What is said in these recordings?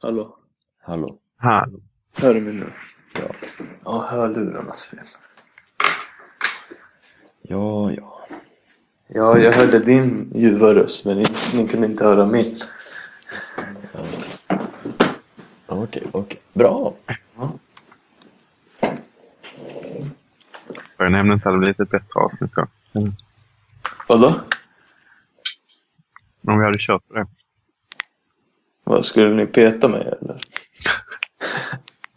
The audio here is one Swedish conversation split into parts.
Hallå? Hallå? Hallå. Hör du mig nu? Ja. Ja, hörlurarnas fel. Ja, ja. Ja, jag hörde din ljuva röst men ni, ni kunde inte höra min. Okej, okej. Bra! Börjar nämna inte hade blivit ett bättre avsnitt då. Mm. Vadå? Om vi hade kört på det. Vad, skulle ni peta mig eller?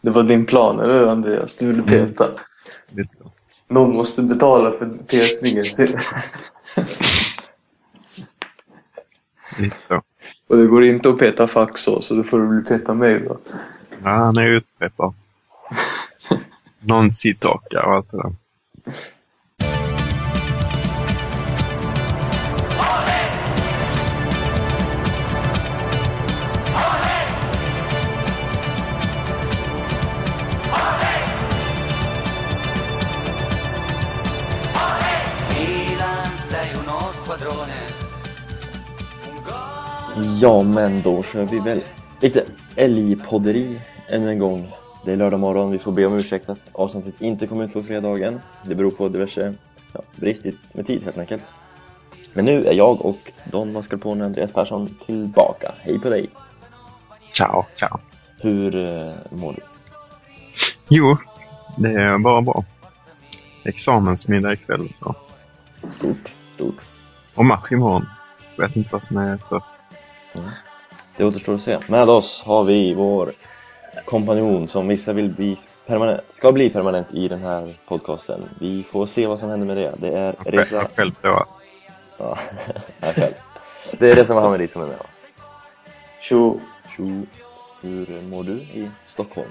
Det var din plan, eller hur Andreas? Du ville peta. Lite så. Någon måste betala för petningen. Och det går inte att peta fack så, så då får du bli peta mig då. Ja, han är utpeppad. Någon sittaka och allt det där. Ja, men då kör vi väl lite älgpodderi ännu en gång. Det är lördag morgon, vi får be om ursäkt att avsnittet inte kom ut på fredagen. Det beror på diverse ja, brist med tid helt enkelt. Men nu är jag och Don Mascarpone Andreas Persson tillbaka. Hej på dig! Ciao, ciao. Hur eh, mår du? Jo, det är bara bra. Examensmiddag ikväll så. Stort, stort. Och match imorgon. Vet inte vad som är störst. Det återstår att se. Med oss har vi vår kompanjon som vissa vill bli permanent, ska bli permanent i den här podcasten. Vi får se vad som händer med det. Det är Jag Reza... jag själv provat. Ja, jag själv. Det är Reza Mohammedi som är med oss. Tjo, Tjo, hur mår du i Stockholm?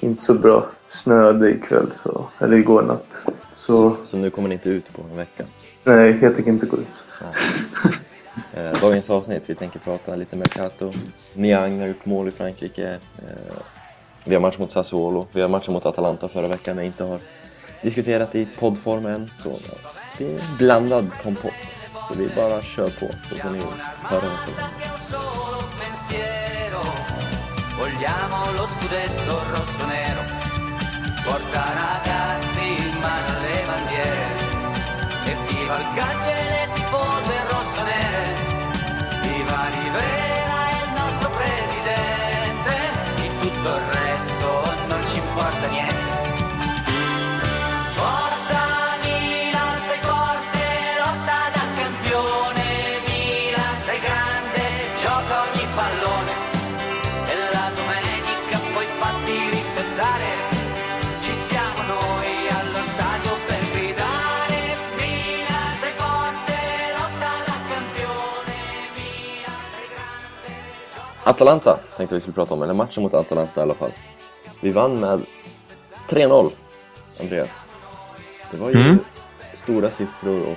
inte så bra. Snöade ikväll, så, eller igår natt. Så Så nu kommer ni inte ut på en vecka. nej, jag tänker inte gå ut. Eh, dagens avsnitt, vi tänker prata lite Mercato. Niang har gjort mål i Frankrike. Eh, vi har match mot Sassuolo. Vi har matchen mot Atalanta förra veckan men inte har diskuterat i poddform än. Så ja, det är en blandad kompott. Så vi bara kör på så får ni höra vad som händer. Atalanta tänkte vi skulle prata om, eller matchen mot Atalanta i alla fall. Vi vann med 3-0, Andreas. Det var ju Mm. stora siffror och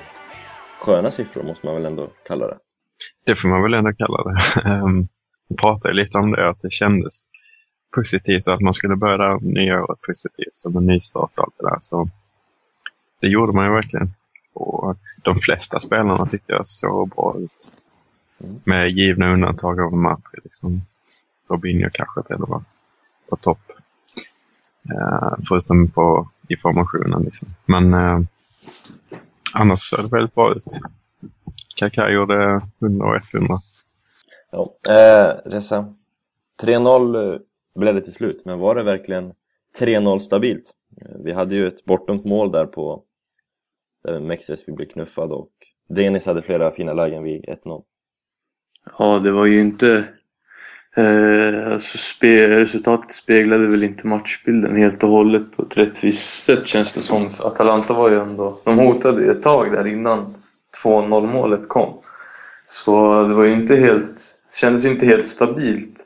sköna siffror måste man väl ändå kalla det. Det får man väl ändå kalla det. Ehm, Vi pratade lite om det, att det kändes positivt och att man skulle börja nya året positivt som en ny start och allt det där. Så det gjorde man ju verkligen. Och de flesta spelarna tyckte jag såg bra ut. Mm. Med givna undantag av Matri. Liksom. Robinho kanske till och med på topp. Eh, förutom på, i formationen. Liksom. Men eh, annars såg det väldigt bra ut. Kaká gjorde 100 och 100. Ja, eh, Reza. 3-0 eh, blev det till slut, men var det verkligen 3-0 stabilt? Eh, vi hade ju ett bortdömt mål där på där Mexes vi blev knuffad och Denis hade flera fina lägen vid 1-0. Ja, det var ju inte... Eh, alltså spe, resultatet speglade väl inte matchbilden helt och hållet på ett rättvist sätt känns det som. Atalanta var ju ändå... De hotade ju ett tag där innan 2-0 målet kom. Så det var ju inte helt... kändes ju inte helt stabilt.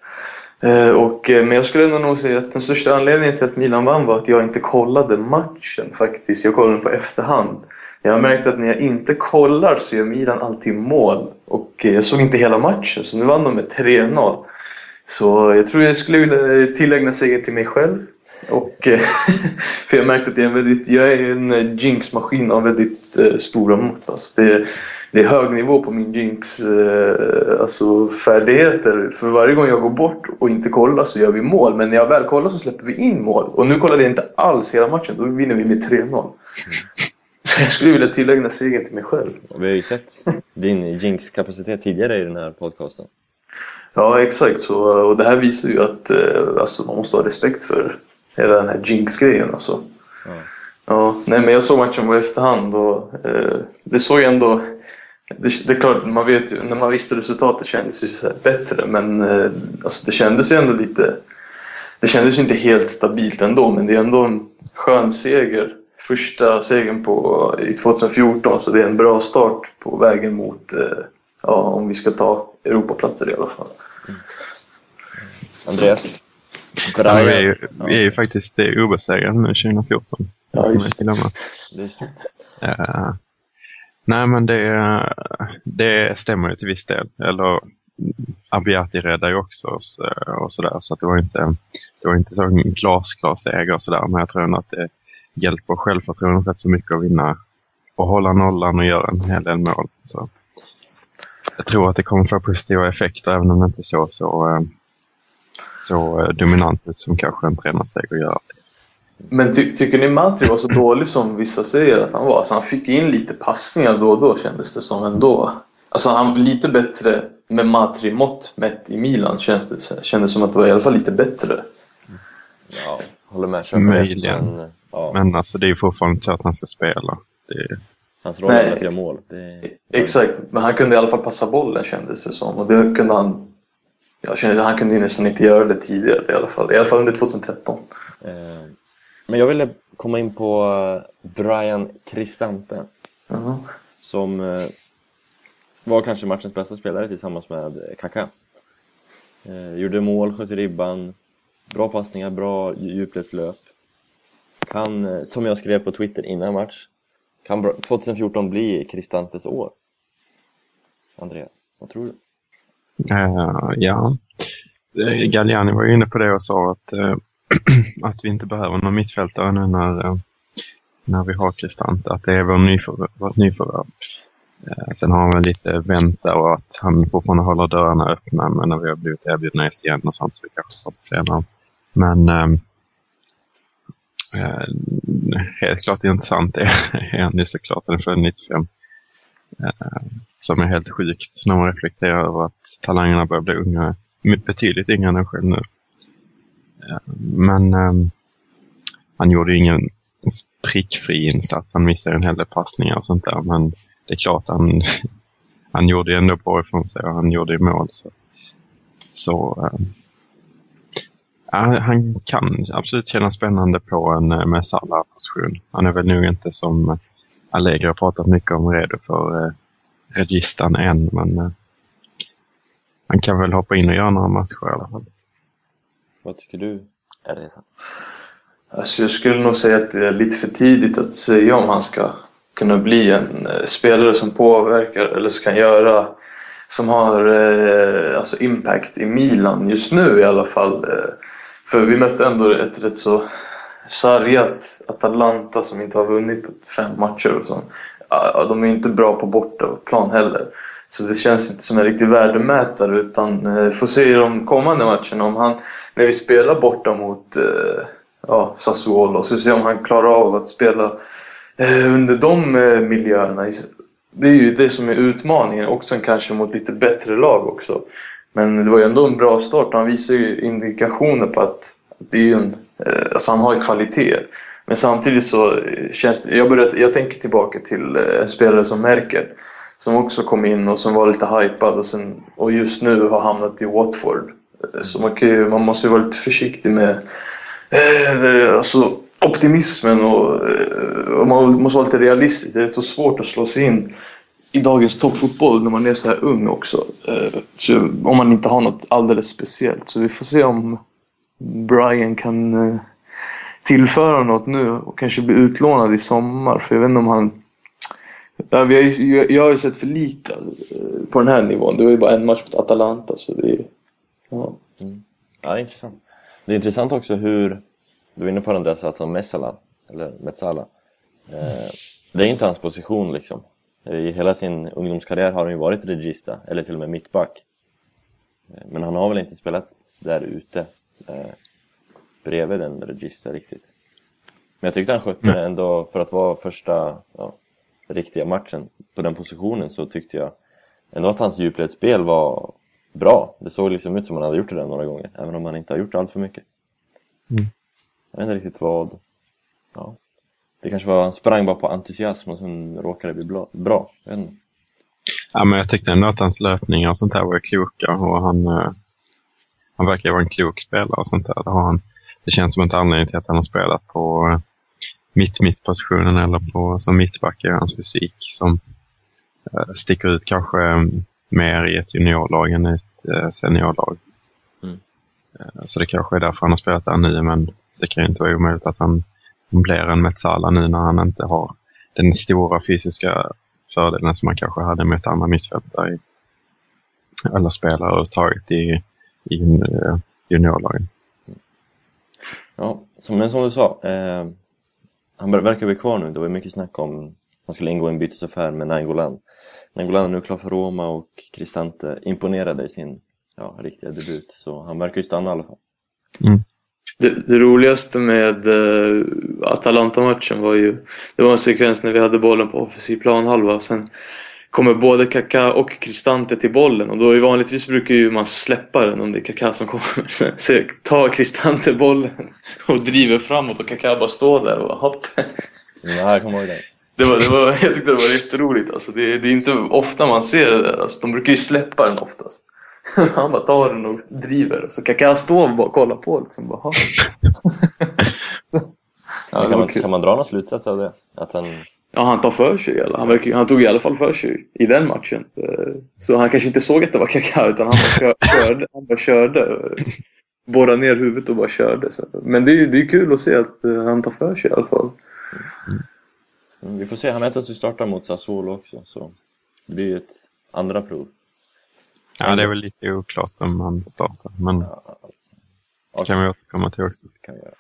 Eh, och, eh, men jag skulle ändå nog säga att den största anledningen till att Milan vann var att jag inte kollade matchen faktiskt. Jag kollade den på efterhand. Jag har märkt att när jag inte kollar så gör Milan alltid mål. Och eh, jag såg inte hela matchen, så nu vann de med 3-0. Så jag tror jag skulle vilja eh, tillägna segern till mig själv. Och, eh, för jag märkte att jag är, en väldigt, jag är en jinx-maskin av väldigt stora mått. Alltså det, det är hög nivå på min jinx-färdigheter. alltså färdigheter. För varje gång jag går bort och inte kollar så gör vi mål. Men när jag väl kollar så släpper vi in mål. Och nu kollade jag inte alls hela matchen. Då vinner vi med 3-0. Så jag skulle vilja tillägna segern till mig själv. Vi har ju sett din Jinx-kapacitet tidigare i den här podcasten. Ja, exakt. Så, och det här visar ju att eh, alltså, man måste ha respekt för hela den här Jinx-grejen. Alltså. Ja. Ja, nej, men jag såg matchen på efterhand och eh, det såg ändå... Det, det är klart, man vet ju, när man visste resultatet kändes det så bättre men eh, alltså, det kändes ju ändå lite... Det kändes ju inte helt stabilt ändå men det är ändå en skön seger. Första segern på, i 2014 så det är en bra start på vägen mot, eh, ja om vi ska ta Europaplatser i alla fall. Andreas? Ja, vi, är ju, vi är ju faktiskt obesegrade nu 2014. Ja, just. Det. Eh, nej, men det, det stämmer ju till viss del. Eller Abiati räddade ju också oss eh, och sådär. Så att det var inte, det var inte så en glasklar seger och sådär. Men jag tror ändå att det hjälper självförtroendet rätt så mycket att vinna och hålla nollan och göra en hel del mål. Så jag tror att det kommer få positiva effekter även om det inte såg så, eh, så eh, dominant ut som kanske en tränarseger gör. Men ty tycker ni Matri var så dålig som vissa säger att han var? Alltså han fick in lite passningar då och då kändes det som ändå. Alltså han lite bättre med Matri-mått mätt i Milan kändes det så- kändes som att det var i alla fall lite bättre. Ja, håller med. Möjligen. Men, ja, Men alltså det är ju fortfarande inte så att han ska spela. Det, hans roll Nej, är att göra mål. Det är, Exakt, men han kunde i alla fall passa bollen kändes det som. Och det kunde han... Jag kände att han kunde nästan inte göra det tidigare i alla fall. I alla fall under 2013. Eh, Men jag ville komma in på eh, Brian Cristante Jaha. som eh, var kanske matchens bästa spelare tillsammans med Kaká. Gjorde mål, sköt i ribban, bra passningar, bra djupledslöp. Kan, eh, som jag skrev på Twitter innan match, kan 2014 bli Kristantes år? Andreas, vad tror du? Uh, ja. Eh, Galliani var ju inne på det och sa att, uh, att vi inte behöver någon mittfältare nu när, uh, när vi har Kristante. Att det är vår nyför, vårt nyförvärv. Sen har han väl lite vänta och att han fortfarande håller dörrarna öppna men när vi har blivit erbjudna igen och sånt så vi kanske får det senare. Men eh, helt klart intressant är är han ju såklart. Han är född 95 som är helt sjukt när man reflekterar över att talangerna börjar bli unga, betydligt yngre än en själv nu. Eh, Men ehm, han gjorde ju ingen prickfri insats. Han missade en hel del passningar och sånt där. Men det är klart, han, han gjorde ju ändå bra ifrån sig och han gjorde ju mål. Så, så ehm, ja, han kan absolut kännas spännande på en eh, Messala-position. Han är väl nog inte som eh, Allegri har pratat mycket om redo för eh, registan än, men eh, han kan väl hoppa in och göra några matcher i alla fall. Vad tycker du, Reza? Alltså jag skulle nog säga att det är lite för tidigt att säga om han ska kunna bli en eh, spelare som påverkar eller som kan göra som har eh, alltså impact i Milan just nu i alla fall. Eh, för vi mötte ändå ett rätt så sargat Atalanta som inte har vunnit på fem matcher och så. De är ju inte bra på bortaplan heller. Så det känns inte som en riktig värdemätare utan eh, får se i de kommande matcherna om han, när vi spelar borta mot eh, ja, Sassuolo, så se om han klarar av att spela eh, under de eh, miljöerna. Det är ju det som är utmaningen, Och sen kanske mot lite bättre lag också. Men det var ju ändå en bra start han visar ju indikationer på att, att det är en, eh, alltså han har ju kvaliteter. Men samtidigt så eh, känns jag, började, jag tänker tillbaka till eh, en spelare som Merkel som också kom in och som var lite hypad och, sen, och just nu har hamnat i Watford. Så man, kan ju, man måste ju vara lite försiktig med eh, alltså, optimismen och, och man måste vara lite realistisk. Det är så svårt att slå sig in i dagens toppfotboll när man är så här ung också. Eh, så om man inte har något alldeles speciellt. Så vi får se om Brian kan eh, tillföra något nu och kanske bli utlånad i sommar. För jag vet inte om han... Ja, vi har ju, jag- har ju sett för lite eh, på den här nivån. Det var ju bara en match mot Atalanta. Så det är, ja. Mm. Ja, det är intressant. Det är intressant också hur, du var inne på den där satsen om Messala, eller Metsala. Det är inte hans position liksom. I hela sin ungdomskarriär har han ju varit regista, eller till och med mittback. Eh, Men han har väl inte spelat där ute eh, bredvid en regista riktigt. Men jag tyckte han skötte det ändå, för att vara första ja, riktiga matchen på den positionen så tyckte jag ändå att hans djupledsspel var bra. Det såg liksom ut som han hade gjort det där några gånger, även om han inte har gjort allt för mycket. Mm. Jag vet inte riktigt vad... Ja. Det kanske var, han sprang bara på entusiasm och sen råkade det bli bra. Jag vet inte. Ja, men jag tyckte ändå att hans löpningar och sånt där var kloka och han, eh, han verkar vara en klok spelare och sånt där. Det, har han, det känns som en anledning till att han har spelat på eh, mitt-mitt-positionen eller på, som mittback i hans fysik som eh, sticker ut kanske eh, mer i ett juniorlag än i ett seniorlag. Mm. Så det kanske är därför han har spelat där nu, men det kan ju inte vara omöjligt att han blir en Metsala nu när han inte har den stora fysiska fördelen som man kanske hade mot andra mittfältare eller spelare överhuvudtaget i, i eh, juniorlagen. Ja, som, men som du sa, eh, han ver- verkar bli kvar nu. Det var mycket snack om han skulle ingå i en bytesaffär med Nainggolan. Nainggolan är nu klar för Roma och Cristante imponerade i sin ja, riktiga debut. Så han verkar ju stanna i alla fall. Det, det roligaste med uh, Atalanta-matchen var ju Det var en sekvens när vi hade bollen på offensiv planhalva. Sen kommer både Kaká och Cristante till bollen och då är vanligtvis brukar ju man släppa den om det är Kaká som kommer. Sen så tar Cristante bollen och driver framåt och Kaká bara står där och bara hopp. Ja, jag kommer ihåg det. Det var, det var, jag tyckte det var jätteroligt. Alltså, det, det är inte ofta man ser det där. Alltså, de brukar ju släppa den oftast. Han bara tar den och driver. Så Kaká står och bara kollar på. Liksom, bara, så, ja, kan, man, kan man dra någon slutsats av det? Att han, Ja, han tar för sig. Eller? Han, verkar, han tog i alla fall för sig i den matchen. Eh, Så han kanske inte såg att det var Kaká utan han bara kör, körde. Han bara körde. Borrade ner huvudet och bara körde. Så. Men det är ju det är kul att se att eh, han tar för sig i alla fall. mm, vi får se, han väntas ju starta mot Sassuolo också. Så det blir ju ett andra prov. Ja, det är väl lite oklart om han startar, men det Ja, kan vi återkomma till också. det kan göra.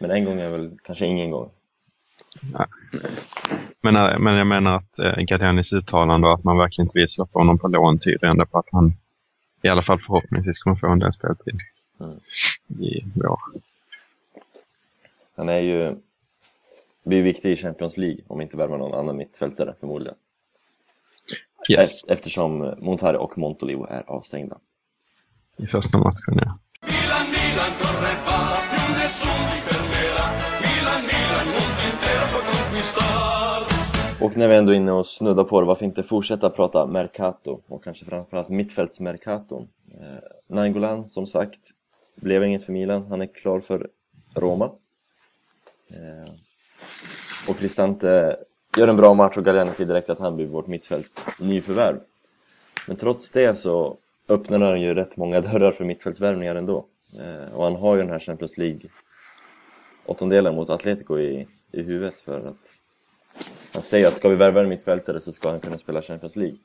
Men en gång är väl kanske ingen gång. Men, eh, men jag menar att eh, Gardianis uttalande och att man verkligen inte vill släppa honom på lån tyder ändå på att han i alla fall förhoppningsvis kommer få en del speltid Mm. i vår. Han är ju blir viktig i Champions League om inte värvar någon annan mittfältare förmodligen. Yes, Eft- Eftersom Montare och Montolivo är avstängda. i första matchen ja. Och när vi ändå är inne och snuddar på det, varför inte fortsätta prata Mercato och kanske framförallt mittfältsmercaton. Eh, Nainggolan, som sagt, blev inget för Milan. Han är klar för Roma. Eh, och Cristante gör en bra match och Galliani ser direkt att han blir vårt mittfält nyförvärv. Men trots det så öppnar han ju rätt många dörrar för mittfältsvärvningar ändå. Eh, och han har ju den här Champions League åttondelen mot Atletico i, i huvudet för att han säger att ska vi värva en mittfältare så ska han kunna spela Champions League.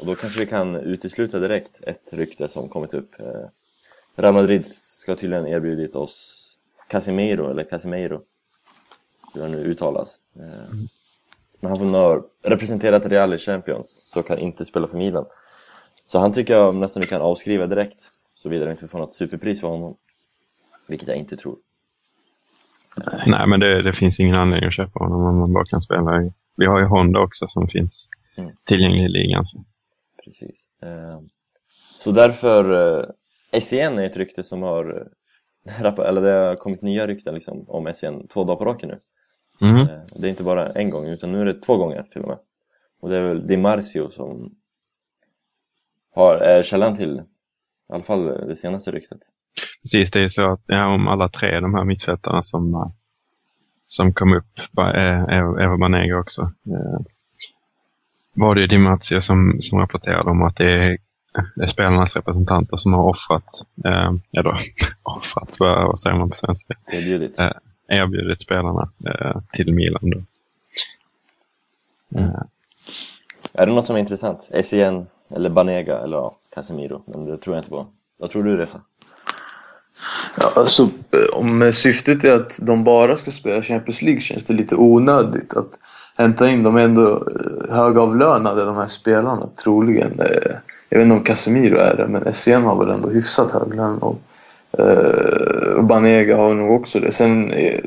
Och då kanske vi kan utesluta direkt ett rykte som kommit upp. Eh, Real Madrid ska tydligen erbjudit oss Casemiro, eller Casemiro, hur han nu uttalas. Eh, Men han får nog ha representerat Real i Champions, så kan inte spela för Milan. Så han tycker jag nästan vi kan avskriva direkt, såvida vi inte får något superpris för honom. Vilket jag inte tror. Nej, men det, det finns ingen anledning att köpa honom om man bara kan spela. Vi har ju Honda också som finns Mm. tillgänglig i ligan. Så. Precis. Eh, Så därför, eh, SCN är ett rykte som har, eller det har kommit nya rykten liksom, om SCN två dagar på raken nu. Mhm. Eh, Det är inte bara en gång, utan nu är det två gånger till och med. Och det är väl Di Marcio som har, är källan till, i alla fall det senaste ryktet. Precis, det är så att ja, om alla tre de här mittfältarna som, eh, som kom upp, ba- eh, Eva Banega också, var det ju Di Marzio som, som rapporterade om att det är, det är spelarnas representanter som har offrat, eh, eller offrat, vad, vad säger man på svenska? Erbjudit. Eh, erbjudit spelarna eh, till Milan. Då. Eh, Är det något som är intressant? SCN eller Banega eller ja, Casemiro? Men det tror jag inte på. Vad tror du Refa? Ja, alltså, eh, om syftet är att de bara ska spela Champions League känns det lite onödigt att hämta in. De är ändå eh, högavlönade de här spelarna troligen. Jag vet inte om Casemiro är det men SCN har väl ändå hyfsat hög lön. Och, Uh, Banega har nog också det. Sen, eh,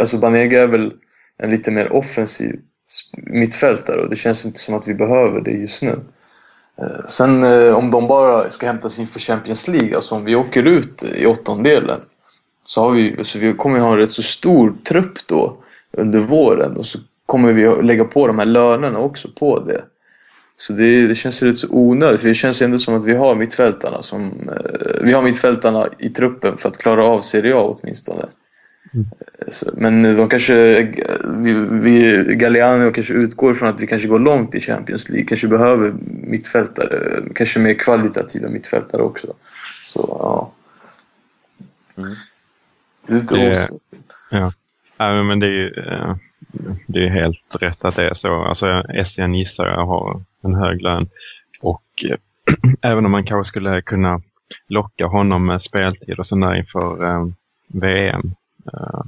alltså Banega är väl en lite mer offensiv mittfältare och det känns inte som att vi behöver det just nu. Uh, Sen uh, om de bara ska hämtas inför Champions League, alltså om vi åker ut i åttondelen så, har vi, så vi kommer ha en rätt så stor trupp då under våren och så kommer vi lägga på de här lönerna också på det. Så det, det känns ju lite så onödigt för det känns ändå som att vi har mittfältarna som eh, vi har mittfältarna i truppen för att klara av Serie A åtminstone. Eh, Så, men de kanske, vi, vi, Galliano kanske utgår från att vi kanske går långt i Champions League, kanske behöver mittfältare, kanske mer kvalitativa mittfältare också. Så ja. Mm. Lite Det-. Ja. Ja, men det är ju eh, det är helt rätt att det är så. Alltså, SCN gissar jag har en hög lön. Och eh, även om man kanske skulle kunna locka honom med speltid och sådär inför eh, VM eh,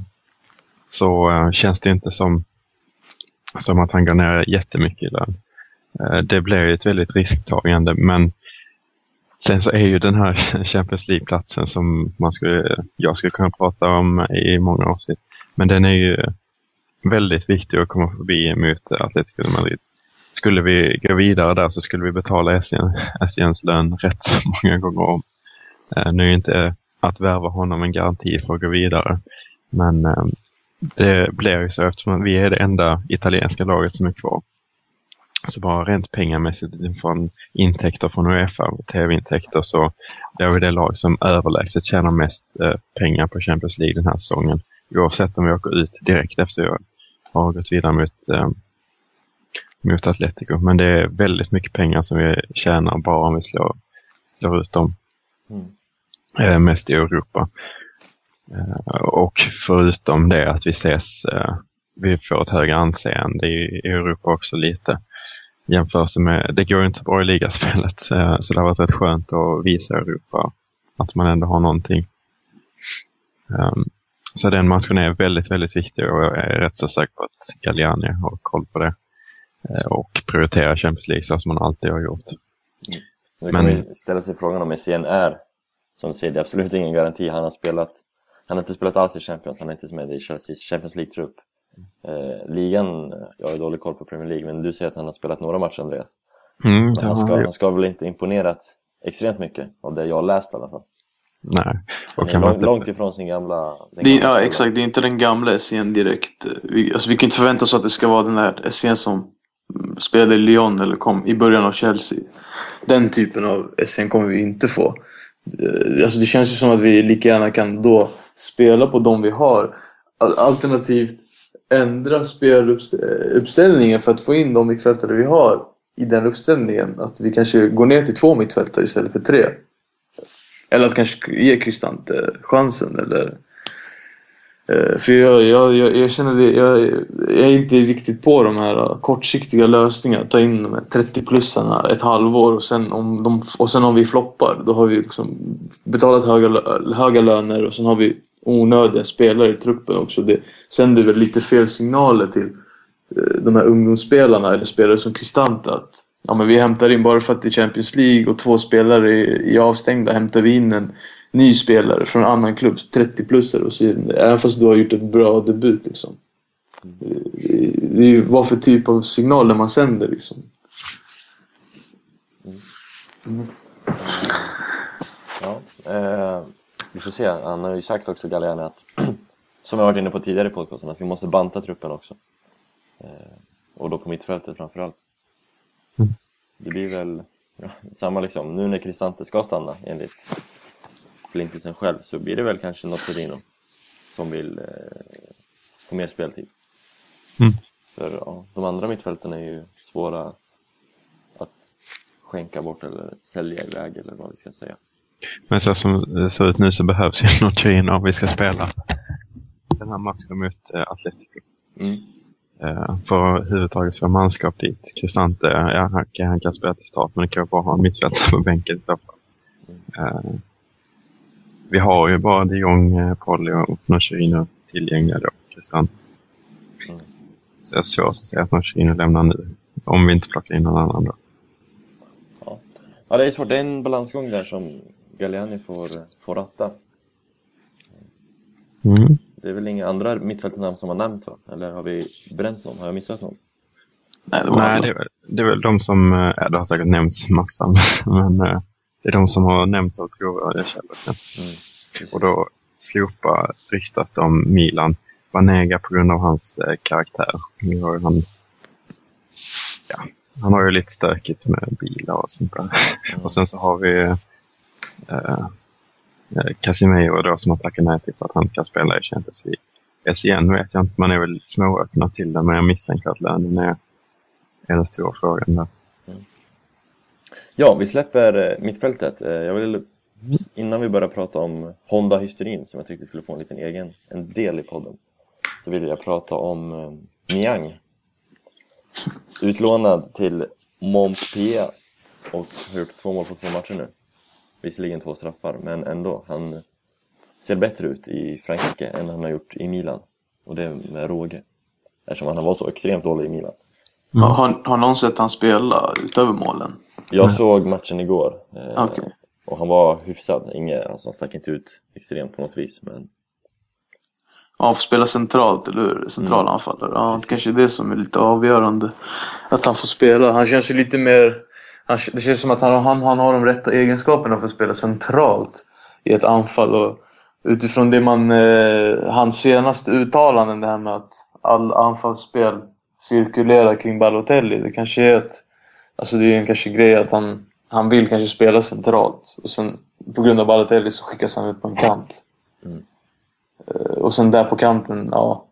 så eh, känns det inte som, som att han går ner jättemycket i lön. Eh, det blir ju ett väldigt risktagande men Sen så är ju den här Champions League-platsen som man skulle, jag skulle kunna prata om i många avsnitt. Men den är ju väldigt viktig att komma förbi mot Atletico de Madrid. Skulle vi gå vidare där så skulle vi betala SCN, lön rätt så många gånger om. Eh, nu är inte att värva honom en garanti för att gå vidare. Men ehm, det blir ju så eftersom vi är det enda italienska laget som är kvar. Så bara rent pengamässigt från intäkter från Uefa och tv-intäkter så är vi det lag som överlägset tjänar mest eh, pengar på Champions League den här säsongen. Oavsett om vi åker ut direkt efter vi har gått vidare mot, eh, mot Atletico. Men det är väldigt mycket pengar som vi tjänar bara om vi slår, slår ut dem. Mm. Eh, mest i Europa. Eh, och förutom det att vi ses, eh, vi får ett högre anseende i, i Europa också lite. Jämförelse med, det går ju inte bra i ligaspelet eh, så det har varit rätt skönt att visa Europa att man ändå har någonting. Ehm, så den matchen är väldigt, väldigt viktig och jag är rätt så säker på att Galliani har koll på det. eh, Och prioriterar Champions League så som man alltid har gjort. Nu kan Men- man ställa sig frågan om Essien är, som du säger, det är absolut ingen garanti. Han har spelat, han har inte spelat alls i Champions, han är inte med i Chelseas Champions League-trupp. Eh, ligan, jag har dålig koll på Premier League, men du säger att han har spelat några matcher Andreas. Mm, han ska, han ska väl inte imponerat extremt mycket av det jag har läst i alla fall. Nej. Kan man långt, inte- långt ifrån sin gamla... den Det, gamla ja, exakt. Det är inte den gamla SCN direkt. Vi, alltså, vi kan inte förvänta oss att det ska vara den där SCN som spelade i Lyon eller kom i början av Chelsea. Den typen av SCN kommer vi inte få. Eh, Alltså, det känns ju som att vi lika gärna kan då spela på de vi har. Al- Alternativt ändra speluppställningen för att få in de mittfältare vi har i den uppställningen. Att vi kanske går ner till två mittfältare istället för tre. Eller att kanske ge Cristante eh, chansen eller... Eh, för jag, jag, jag, jag känner det, jag, jag är inte riktigt på de här eh, kortsiktiga lösningarna. Ta in de här 30-plussarna ett halvår och sen om, de, och sen om vi floppar då har vi liksom betalat höga, höga löner och sen har vi onödiga spelare i truppen också. Det sänder väl lite fel signaler till de här ungdomsspelarna eller spelare som Cristante att ja, men vi hämtar in bara för att det är Champions League och två spelare är, är avstängda hämtar vi in en ny spelare från en annan klubb, 30-plussare och så även fast du har gjort ett bra debut liksom. Det- är ju vad för typ av signaler man sänder liksom. Ja, eh, vi får se. Han har ju sagt också, Galliani, att som jag varit inne på tidigare i podcasten, att vi måste banta truppen också. Eh, och då på mittfältet framförallt. Mm. Det blir väl ja, samma liksom, nu när Cristante ska stanna enligt Flintelsen själv så blir det väl kanske Nozzolino som vill eh, få mer speltid. Mm. För ja, de andra mittfälten är ju svåra att skänka bort eller sälja iväg eller vad vi ska säga. Men så som det ser ut nu så behövs ju Nocino om vi ska spela den här matchen mot eh, Atletico. Mm. Eh, för överhuvudtaget få manskap dit. Cristante, ja, han, han kan spela till start men det kan ju bara ha en mittfältare på bänken i så fall. Eh, vi har ju bara de Jong, eh, Polly och Nocino tillgängliga då, Cristante. Mm. Så jag har svårt att säga att Mancini lämnar nu. Om vi inte plockar in någon annan då. Ja. ja, det är svårt. Det är en balansgång där som Galliani får, får ratta. Mm. Det är väl inga andra mittfältsnamn som har nämnt va? Eller har vi bränt någon? Har jag missat någon? Nej, det var Nej, det är, väl, det är väl de som, eh, ja, det har säkert nämnts massan, men eh, det är de som har nämnts av trovärdiga källor. Mm. Och då slopa ryktas det om Milan, Vanega på grund av hans eh, karaktär. Nu har ju han, ja, han har ju lite stökigt med bilar och sånt där. Och sen så har vi eh, Eh, Casimiro då som har tackat nej till att han ska spela i Champions League. SCN vet jag inte, man är väl småöppna till det, men jag misstänker att lönen är, är den stora frågan där. Mm. Ja, vi släpper eh, mittfältet. Eh, jag vill, innan vi börjar prata om Honda-hysterin, som jag tyckte skulle få en liten egen en del i podden, så vill jag prata om Niang. Utlånad till Montpellier och har gjort två mål på två matcher nu. Visserligen två straffar, men ändå. Han ser bättre ut i Frankrike än han har gjort i Milan. Och det med råge. Eftersom han var så extremt dålig i Milan. Ja, har, har någon sett han spela utöver målen? Jag såg matchen igår. eh, Okej. Och han var hyfsad. Inge, alltså han stack inte ut extremt på något vis. Men Ja, han får spela centralt, eller hur? Central anfallare. Ja, det kanske är det som är lite avgörande. Att han får spela. Han känns ju lite mer... Han, det känns som att han, han, han har de rätta egenskaperna för att spela centralt i ett anfall. Och utifrån det man... Eh, hans senaste uttalanden, det här med att all anfallsspel cirkulerar kring Balotelli. Det kanske är ett... Alltså det är en kanske grej att han, han vill kanske spela centralt. Och sen på grund av Balotelli så skickas han ut på en kant. Och sen där på kanten, ja.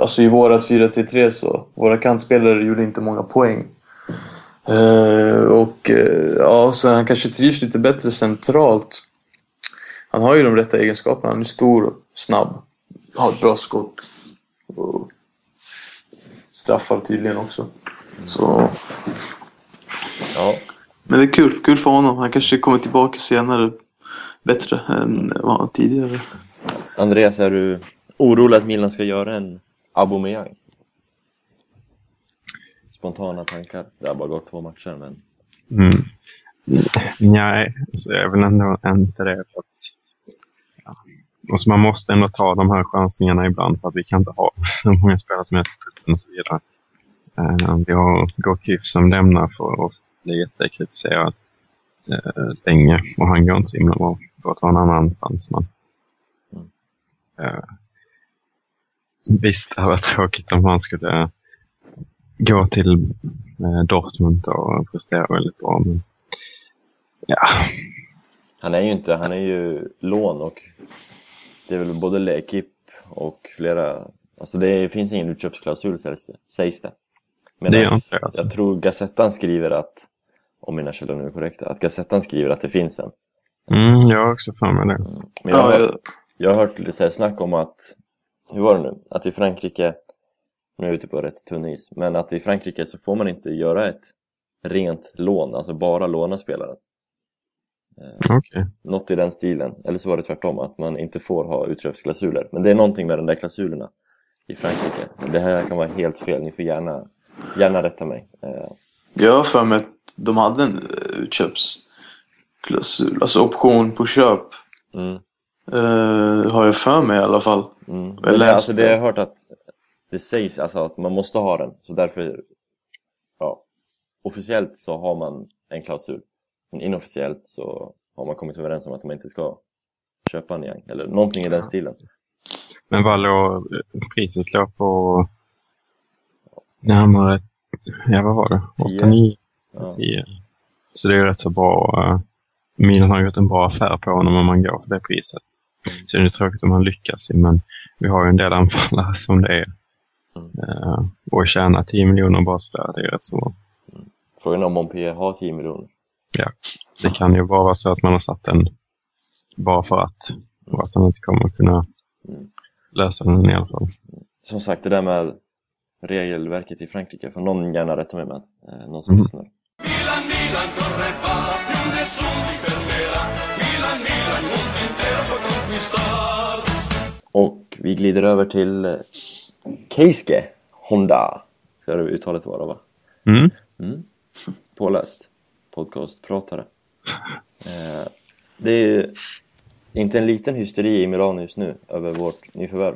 Alltså i vårat 4-3-3 så, våra kantspelare gjorde inte många poäng. Eh, och eh, ja, så han kanske trivs lite bättre centralt. Han har ju de rätta egenskaperna. Han är stor och snabb. Har ett bra skott. Och straffar tydligen också. Så, ja, men det är kul. Kul för honom. Han kanske kommer tillbaka senare bättre än vad han tidigare. Andreas, är du orolig att Milan ska göra en Aubameyang? Spontana tankar. Det har bara gått två matcher, men... Mm. Nej, alltså jag vill ändå inte det. För att, ja. alltså man måste ändå ta de här chansningarna ibland för att vi kan inte ha så många spelare som är truppen och så vidare. Uh, vi har Gorkif som lämnar för att bli jättekritiserad uh, länge och han går inte så himla bra. För att ta en annan fransman. Mm. Uh, visst, det hade varit tråkigt om han skulle gå till uh, Dortmund och prestera väldigt bra. Men Ja, Han är ju inte, han är ju lån och det är väl både Lekip och flera, alltså det finns ingen utköpsklausul sägs det-. Men Det gör inte alltså. jag tror Gazettan skriver att, om mina källor nu är korrekta, att Gazettan skriver att det finns en. mm, jag har också för mig det. Men jag, har, jag, jag har hört lite så här snack om att, hur var det nu? Att i Frankrike, nu är jag ute på rätt tunn is, men att i Frankrike så får man inte göra ett rent lån, alltså bara låna spelaren. Okej. Något i den stilen. Eller så var det tvärtom, att man inte får ha utköpsklausuler. Men det är någonting med de där klausulerna i Frankrike. Det här kan vara helt fel, ni får gärna, gärna rätta mig. Eh, jag har för mig att de hade en eh, utköpsklausul, alltså option på köp. Mm, Eh, har jag för mig i alla fall. mm. Jag Men det, läste alltså, det det. jag har hört att det sägs alltså att man måste ha den. Så därför, ja, officiellt så har man en klausul. Men inofficiellt så har man kommit överens om att man inte ska köpa en Niang. Eller någonting i den stilen. Men vad låg priset låg på närmare, ja vad var det? Tio. 8, 9, Ja. 10. Så det är rätt så bra. eh, Milan har gjort en bra affär på honom om man går för det priset. Så det är tråkigt om han lyckas. Men vi har ju en del anfallare som det är. Mm. Eh, och tjäna 10 miljoner bara sådär, det är rätt så bra. Frågan är om Montpellier har 10 miljoner. Det kan ju bara vara så att man har satt den bara för att. Och att han inte kommer kunna Mm. lösa den i alla fall. Som sagt, det där med regelverket i Frankrike får någon gärna rätta mig med. Eh, någon som Mm. lyssnar. Och vi glider över till Keisuke Honda, ska det uttalet vara va? Mm. Mm. Påläst. Podcastpratare. Eh, det är inte en liten hysteri i Milano just nu över vårt nyförvärv.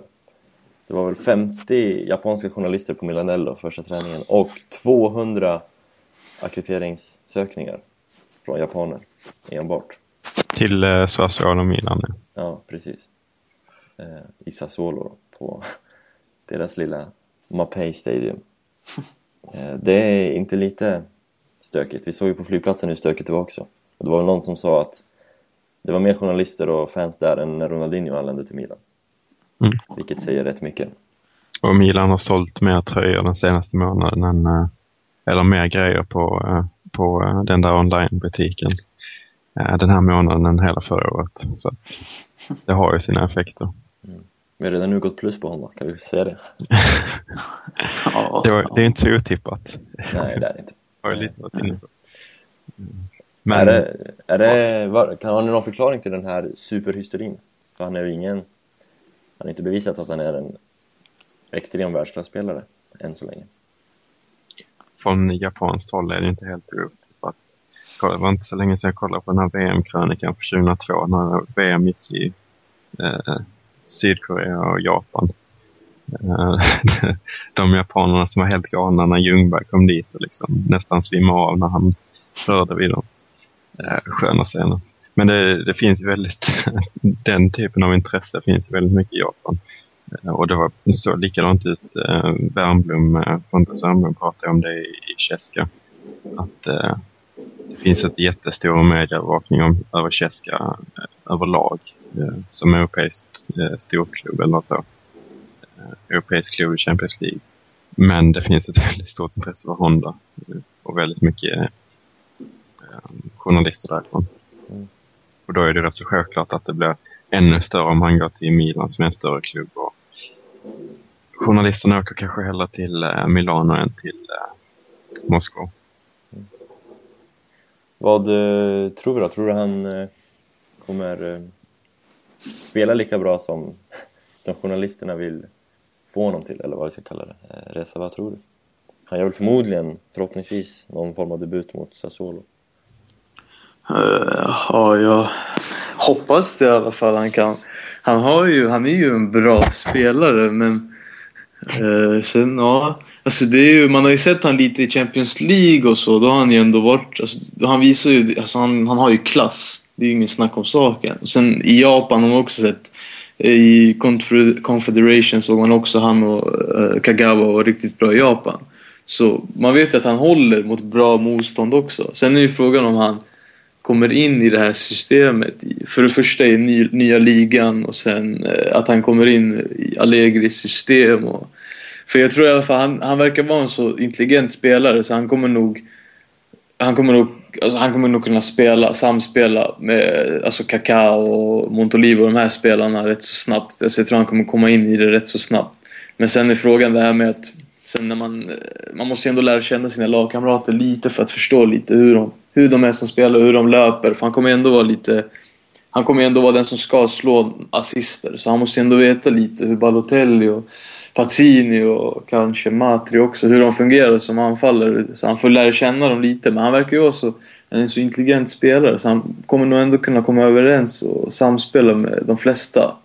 Det var väl 50 japanska journalister på Milanello första träningen och 200 akkrediteringssökningar från japaner enbart. Till eh, Sassuolo Milan. Ja, precis. Eh, I Sassuolo då, på deras lilla Mapei Stadium. Eh, det är inte lite stökigt. Vi såg ju på flygplatsen hur stökigt det var också. Och det var någon som sa att det var mer journalister och fans där än när Ronaldinho anlände till Milan. Mm. Vilket säger rätt mycket. Och Milan har sålt mer tröjor den senaste månaden än, eh, eller mer grejer på, eh, på den där onlinebutiken den här månaden än hela förra året. Så att det har ju sina effekter. Vi har redan nu gått plus på honom, kan vi säga det? Ja, Det, var, det är inte så otippat. Nej, det är inte. jag lite varit inne på. Mm. är Men det, är det, var, kan, har ni någon förklaring till den här superhysterin? För han är ju ingen... Han har inte bevisat att han är en extrem världsklasspelare än så länge. från japanskt håll är det inte helt otippat. Kolla, Det var inte så länge sedan jag kollade på den här VM-krönikan för 2002 när VM gick i eh, Sydkorea och Japan. Eh, de japanerna som var helt galna när Ljungberg kom dit och liksom nästan svimmade av när han rörde vid dem. Eh, sköna scener. Men det, det finns ju väldigt, den typen av intresse finns ju väldigt mycket i Japan. Eh, och det var så likadant ut. Wernbloom, Pontus Wernbloom pratade om det i, Tjeska. Att det finns ett jättestor medieövervakning om, över Cheska eh, överlag. Eh, som europeisk eh, storklubb eller så. Eh, europeisk klubb i Champions League. Men det finns ett väldigt stort intresse för Honda. Eh, och väldigt mycket eh, journalister därifrån. Mm. Och då är det rätt så självklart att det blir ännu större om han går till Milan som är en större klubb. Och journalisterna åker kanske hellre till Milano än till Moskva. Vad eh, tror du då? Tror du han eh, kommer eh, spela lika bra som, som journalisterna vill få honom till, eller vad vi ska kalla det? Reza? Vad tror du? Han gör väl förmodligen, förhoppningsvis, någon form av debut mot Sassuolo. Uh, ja, jag hoppas det i alla fall. Han, kan. Han, har ju, han är ju en bra spelare men uh, sen ja. Alltså det är ju, man har ju sett han lite i Champions League och så. Då har han ju ändå varit... Alltså, han visar ju... Alltså han, han har ju klass. Det är ju ingen snack om saken. Och sen i Japan har man också sett... I Confederation såg man också han och eh, Kagawa var riktigt bra i Japan. Så man vet ju att han håller mot bra motstånd också. Sen är ju frågan om han kommer in i det här systemet. För det första i ny, nya ligan och sen eh, att han kommer in i Allegris system. Och, för jag tror i alla fall, han, han verkar vara en så intelligent spelare så han kommer nog han kommer nog, alltså han kommer nog kunna spela, samspela med alltså Kaká och Montolivo och de här spelarna rätt så snabbt. Alltså jag tror han kommer komma in i det rätt så snabbt. Men sen är frågan det här med att sen när man, man måste ju ändå lära känna sina lagkamrater lite för att förstå lite hur de, hur de är som spelar, hur de löper. För han kommer ju ändå vara lite han kommer ju ändå vara den som ska slå assister. Så han måste ju ändå veta lite hur Balotelli och Pazzini och kanske Matri också, hur de fungerar som anfallare. Så han får lära känna dem lite. Men han verkar ju vara så, en så intelligent spelare så han kommer nog ändå kunna komma överens och samspela med de flesta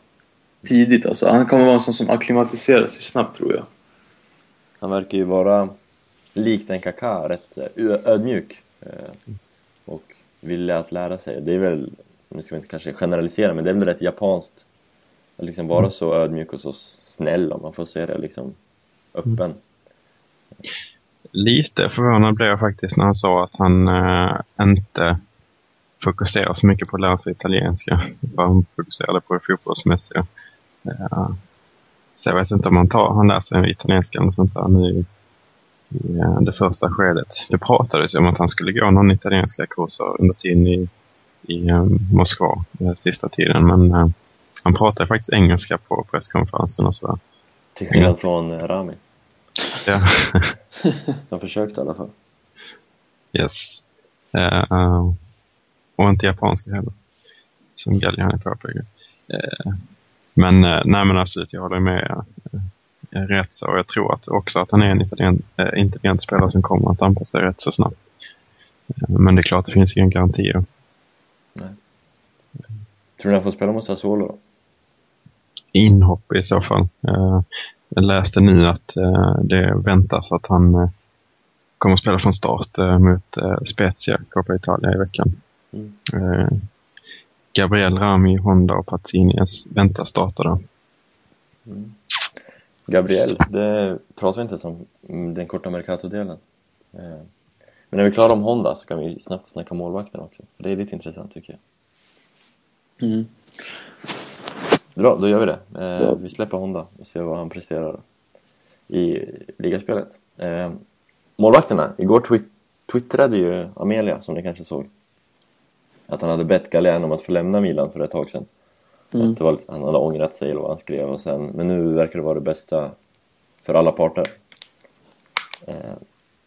tidigt. Alltså, han kommer vara en sån som acklimatiserar sig snabbt tror jag. Han verkar ju vara likt en Kaká, rätt ödmjuk eh, och villig att lära sig. Det är väl, nu ska vi inte kanske generalisera, men det är väl rätt japanskt att liksom vara så ödmjuk och så snäll om man får säga det, liksom öppen. Lite förvånad blev jag faktiskt när han sa att han eh, inte fokuserar så mycket på att lära sig italienska. Bara han fokuserade på det fotbollsmässiga. Eh, så jag vet inte om han, tar, han lär sig italienska eller sånt där nu i, i eh, det första skedet. Det pratades ju om att han skulle gå någon italienska kurser under tiden i, i eh, Moskva eh, sista tiden. Men eh, han pratade faktiskt engelska på presskonferensen och sådär. Till skillnad från eh, Rami. Ja. Han försökte i alla fall. Yes. Eh, och inte japanska heller. Som Galliani påpekar. Uh, men uh, nej men absolut, jag håller med. Uh, rätt så. Och jag tror att också att han är en intelligent, intelligent spelare som kommer att anpassa sig rätt så snabbt. Men det är klart, det finns inga garantier. Tror du han får spela mot Sassuolo då? Inhopp i så fall. Eh, Jag läste nu att eh, det väntas att han eh, kommer att spela från start mot Spezia, Coppa Italia i veckan. Mm. Gabriel Rami, Honda och Pazzini väntas starta då. Gabriel, det pratar vi inte om mm, den korta Mercato-delen. Men när vi är klara om Honda så kan vi snabbt snacka målvakten också. Det är lite intressant tycker jag. Mm. Bra, då gör vi det. Eh, Ja. Vi släpper Honda och ser vad han presterar i ligaspelet. Eh, målvakterna, igår twi- twittrade ju Amelia, som ni kanske såg, att han hade bett Galén om att få lämna Milan för ett tag sedan. Mm. Att var, han hade ångrat sig eller vad han skrev och sen, men nu verkar det vara det bästa för alla parter. Eh,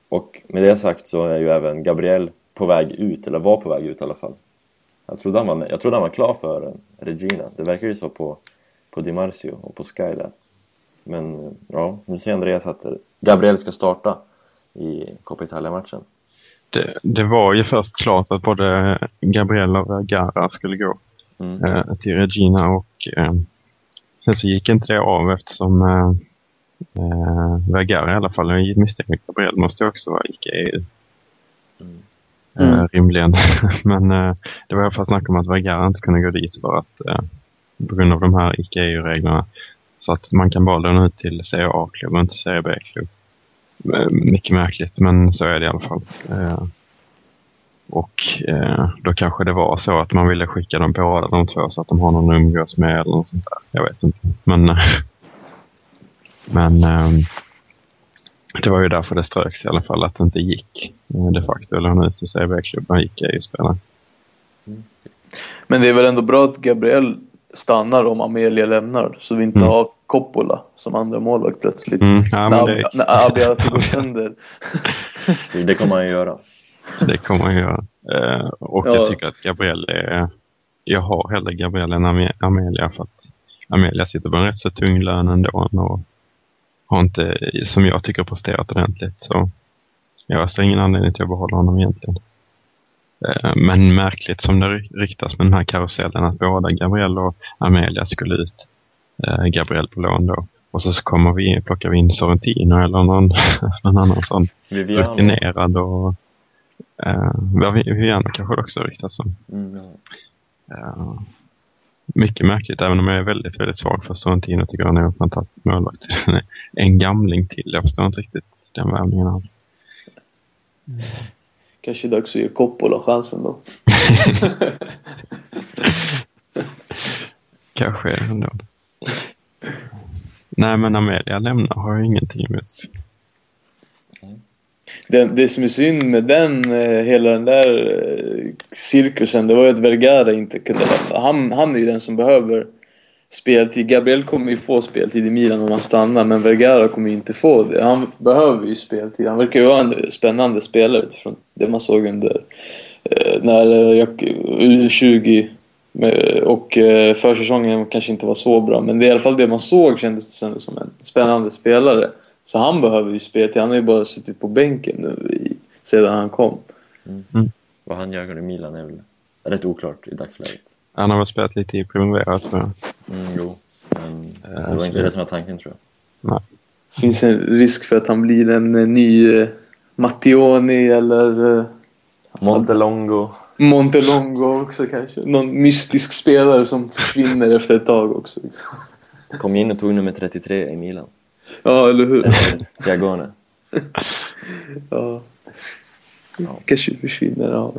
och med det sagt så är ju även Gabriel på väg ut, eller var på väg ut i alla fall. Jag trodde han var, jag trodde han var klar för Regina. Det verkar ju så på, på Di Marzio och på Sky där. Men ja, nu säger Andreas att Gabriel ska starta i Coppa Italia-matchen. Det, det var ju först klart att både Gabriel och Vergara skulle gå Mm. eh, till Regina och eh, sen så gick inte det av eftersom eh, eh, Vergara i alla fall, jag misstänker att Gabriel måste också vara icke-EU. Mm. Eh, Mm. rimligen. Men eh, det var i alla fall snack om att Vergara inte kunde gå dit för att eh, på grund av de här icke-EU-reglerna. Så att man kan bara låna ut till Serie A-klubb och inte Serie B-klubb. Mycket märkligt, men så är det i alla fall. Och då kanske det var så att man ville skicka dem båda de två så att de har någon att umgås med eller något sånt där. Jag vet inte. Men, men det var ju därför det ströks i alla fall att det inte gick eh, de facto att låna ut till CB-klubban gick EU-spelare. Men det är väl ändå bra att Gabriel stannar om Amelia lämnar så vi inte Mm. har Coppola som andra målvakt plötsligt. Mm, ja, när, det- Ab- när Abiati går sönder. Det kommer han ju göra. Det kommer man göra. Eh, och Ja. jag tycker att Gabriel är... Jag har hellre Gabriel än Ame- Amelia för att Amelia sitter på en rätt så tung lön ändå och har inte, som jag tycker, presterat ordentligt. Så jag ser ingen anledning till att behålla honom egentligen. Eh, Men märkligt som det ryktas med den här karusellen att båda Gabriel och Amelia skulle ut. Eh, Gabriel på lån då. Och så kommer vi, plockar vi in Sorrentino eller någon, någon annan sån Viviano. rutinerad och uh, Viviano kanske det också ryktas om. Mm, ja. Eh, mycket märkligt, även om jag är väldigt, väldigt svag för Sorrentino tycker han är en fantastisk målvakt. en gamling till, jag förstår inte riktigt den värvningen alls. Kanske dags att ge Coppola chansen då. Kanske ändå. Nej men Amelia lämnar har jag ingenting emot. Det, det som är synd med den, eh, hela den där eh, cirkusen, det var ju att Vergara inte kunde lämna. Han, han är ju den som behöver speltid. Gabriel kommer ju få speltid i Milan om han stannar, men Vergara kommer ju inte få det. Han behöver ju speltid. Han verkar ju vara en spännande spelare utifrån det man såg under eh, när jag, U20 och försäsongen kanske inte var så bra, men det är i alla fall det man såg kändes det som en spännande spelare. Så han behöver ju speltid. Han har ju bara suttit på bänken nu i, sedan han kom. Vad han gör i Milan är väl rätt oklart i dagsläget. Han har väl spelat lite i Primavera tror jag. Mm, jo. Men det så var inte det- det som var tanken tror jag. Finns en risk för att han blir en eh, ny eh, Mattioni eller eh, Montelongo. Montelongo också kanske. Någon mystisk spelare som försvinner efter ett tag också. Liksom. Kom in och tog nummer 33 i Milan. Ja, eller hur? Diagone. Ja. Kanske försvinner. Ja.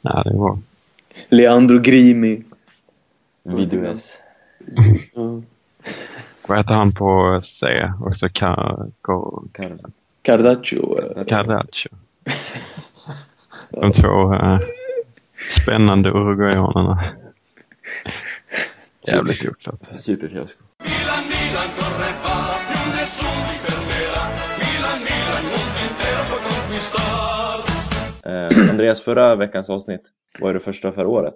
Nej, det var Leandro Grimi. Vidues. Ja. Vad heter han på C? Också Car- Car- Carlo. Cardaccio. Carraccio. De två eh, spännande uruguayanerna. Jävligt oklart. Superfiasko. Eh, Andreas, förra veckans avsnitt var ju det första för året.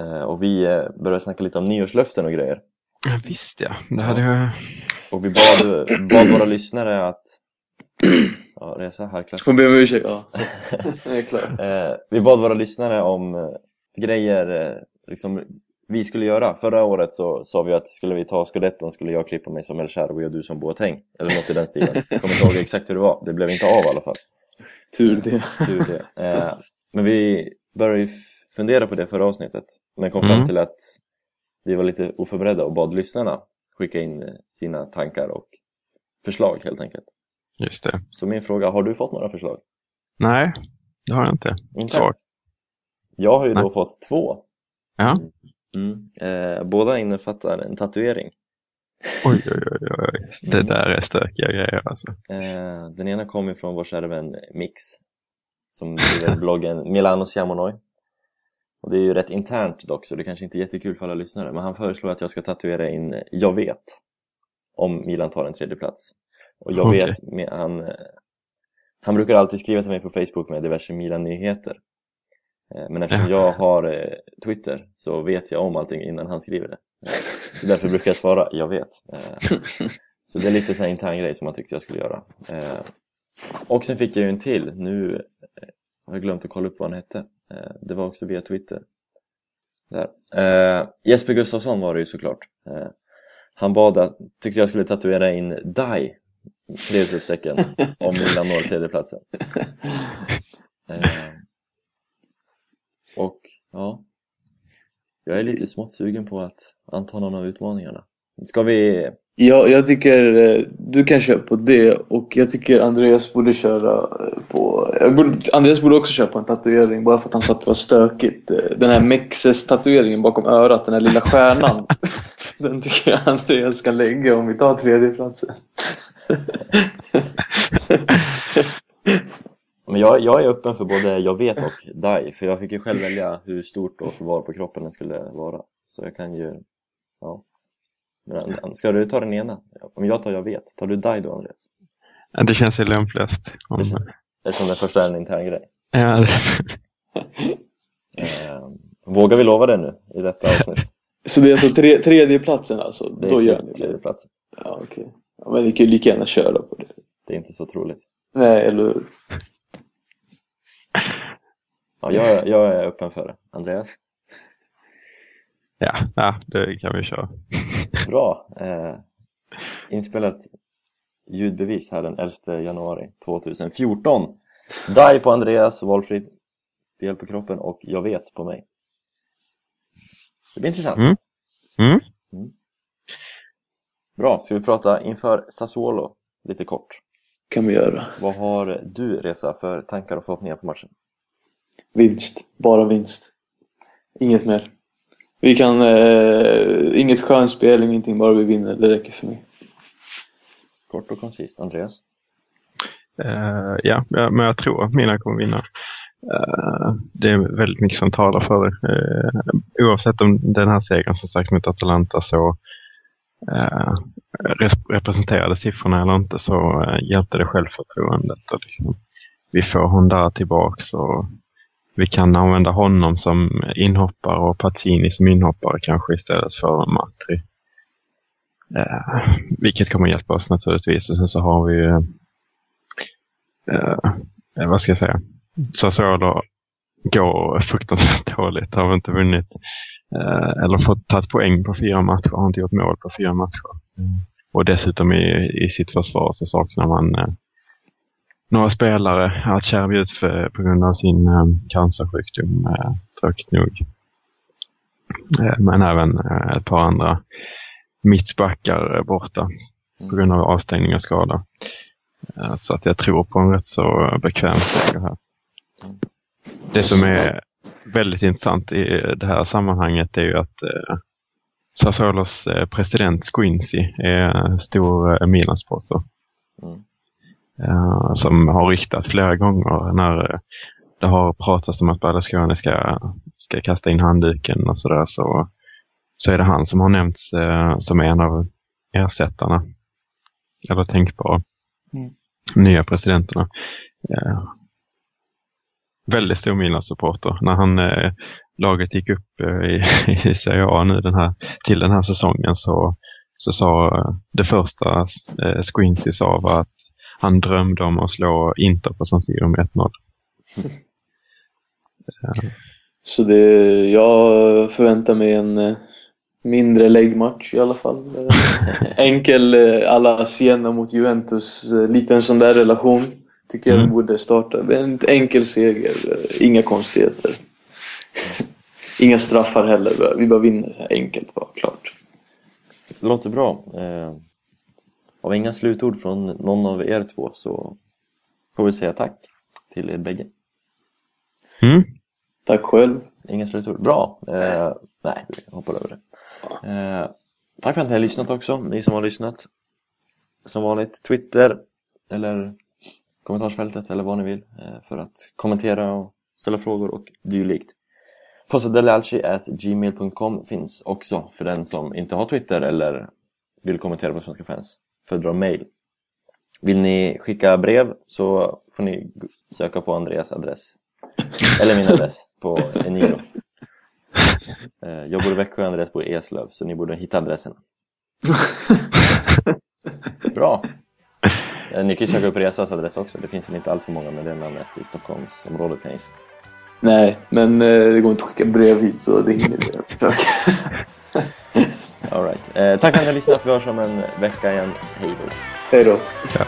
Eh, och vi eh, började snacka lite om nyårslöften och grejer. Ja, Visst ja, det hade jag... Och vi bad, bad våra lyssnare att... Ja, Reza harklar Får be om ursäkt. Ja, så. Jag är klar. Eh, vi bad våra lyssnare om eh, grejer eh, liksom, vi skulle göra. Förra året så sa vi att skulle vi ta scudetton skulle jag klippa mig som El Cherbo och du som Boateng. Eller något i den stilen. Jag kommer inte ihåg exakt hur det var. Det blev inte av i alla fall. Tur det. Tur det. Eh, men vi började ju fundera på det förra avsnittet. Men kom fram Mm. till att vi var lite oförberedda och bad lyssnarna skicka in eh, sina tankar och förslag helt enkelt. Just det. Så min fråga, har du fått några förslag? Nej, det har jag inte. Inte? Jag har ju då Nej. fått två. Ja. Mm. Eh, båda innefattar en tatuering. Oj, oj, oj, oj. Det där är stökiga grejer alltså. Eh, den ena kommer från vår kära vän Mix som driver bloggen Milano Siamonoi. Och det är ju rätt internt dock så det kanske inte är jättekul för alla lyssnare men han föreslår att jag ska tatuera in Jag vet om Milan tar en tredje plats. Och jag Okej. vet, han, eh, han brukar alltid skriva till mig på Facebook med diverse Milan-nyheter. Eh, Men eftersom jag har eh, Twitter så vet jag om allting innan han skriver det. Eh, Så därför brukar jag svara jag vet. Så det är lite här intern grej som han tyckte jag skulle göra. Och sen fick jag ju en till. Nu har jag glömt att kolla upp vad han hette. Det var också via Twitter. Där. Jesper Gustafsson var det ju såklart. Han bad att, tyckte jag skulle tatuera in DAI, tre utropstecken, om Milan når tredjeplatsen. Eh, och ja, jag är lite smått sugen på att anta någon av utmaningarna. Ska vi Ja, jag tycker eh, du kan köra på det och jag tycker Andreas borde köra eh, på... Borde, Andreas borde också köra på en tatuering bara för att han sa att det var stökigt. Eh, Den här Mexes tatueringen bakom örat, den här lilla stjärnan. den tycker jag Andreas ska lägga om vi tar tredjeplatsen. Men jag, jag är öppen för både jag vet och DAI, för jag fick ju själv välja hur stort och var på kroppen den skulle vara. Så jag kan ju, ja. Men ska du ta den ena? Om jag tar jag vet, tar du DAI då Andreas? Ja, Det känns ju lämpligast. Om... Det känns- Eftersom den första är en intern grej. Ja, det... Eh, vågar vi lova det nu i detta avsnitt? Så det är alltså tre, tredjeplatsen alltså? Det är Då gör tredje, ni det? tredje plats. Ja, okej. Ja, men vi kan ju lika gärna köra på det. Det är inte så troligt. Nej, eller hur? Ja, jag, jag är öppen för det. Andreas? Ja, ja, det kan vi köra. Bra! Eh, inspelat ljudbevis här den 11 januari 2014. DAI på Andreas, valfritt del på kroppen och jag vet på mig. Det blir intressant. Mm. Mm. Bra, ska vi prata inför Sassuolo lite kort. Kan vi göra. Vad har du Resa för tankar och förhoppningar på matchen? Vinst. Bara vinst. Inget mer. Vi kan... Eh, inget skönspel, ingenting. Bara vi vinner. Det räcker för mig. Kort och koncist, Andreas? Eh, ja, ja, men jag tror att Milan kommer vinna. Eh, det är väldigt mycket som talar för det. Eh, oavsett om den här segern som sagt mot Atalanta så representerade siffrorna eller inte så eh, hjälpte det självförtroendet. Och liksom, vi får Honda tillbaks och vi kan använda honom som inhoppare och Pazzini som inhoppare kanske istället för Matri. Eh, vilket kommer hjälpa oss naturligtvis. Och sen så har vi ju eh, eh vad ska jag säga, Sassuolo går fruktansvärt dåligt. Har inte vunnit eller fått tagit poäng på fyra matcher. Har inte gjort mål på fyra matcher. Mm. Och dessutom i, i sitt försvar så saknar man eh, några spelare. Acerbi ut för, på grund av sin eh, cancersjukdom, eh, tråkigt nog. Eh, men även eh, ett par andra mittbackar eh, borta på grund av avstängning och skada. Eh, Så att jag tror på en rätt så bekväm seger här. Det som är väldigt intressant i det här sammanhanget är ju att eh, Sassuolos eh, president Squincy är stor eh, Milan-supporter. Mm. Eh, som har ryktat flera gånger när eh, det har pratats om att Berlusconi ska, ska kasta in handduken och sådär så, så är det han som har nämnts eh, som en av ersättarna. Eller tänkbara Mm. nya presidenterna. Eh, väldigt stor Milan-supporter. När han, eh, laget gick upp eh, i, i Serie A nu den här, till den här säsongen så, så sa eh, det första eh, Squincy sa var att han drömde om att slå Inter på San Siro med 1-0. Så det, jag förväntar mig en eh, mindre läggmatch i alla fall. Enkel alla Siena mot Juventus, eh, liten sån där relation. Tycker jag vi Mm. borde starta. En enkel seger, inga konstigheter. Inga straffar heller, vi bara vinner så här enkelt bara, klart. Det låter bra. Eh, har vi inga slutord från någon av er två så får vi säga tack till er bägge. Mm. Tack själv. Inga slutord. Bra! Eh, nej, vi hoppar över det. Eh, tack för att ni har lyssnat också, ni som har lyssnat. Som vanligt, Twitter eller kommentarsfältet eller vad ni vill eh, för att kommentera och ställa frågor och dylikt. gmail.com finns också för den som inte har Twitter eller vill kommentera på Svenska fans. Föredrar mail. Vill ni skicka brev så får ni söka på Andreas adress. Eller min adress på Eniro. Eh, Jag bor i Växjö, Andreas bor i Eslöv, så ni borde hitta adressen. Bra! Eh, Ni kan ju söka upp Resas adress också, det finns väl inte allt för många med det namnet i Stockholmsområdet kan jag gissa. Nej, men eh, det går inte att skicka brev hit så det hinner vi försöka. All right. eh, tack för att ni har lyssnat, vi hörs om en vecka igen. Hej då! Hej då. Ciao.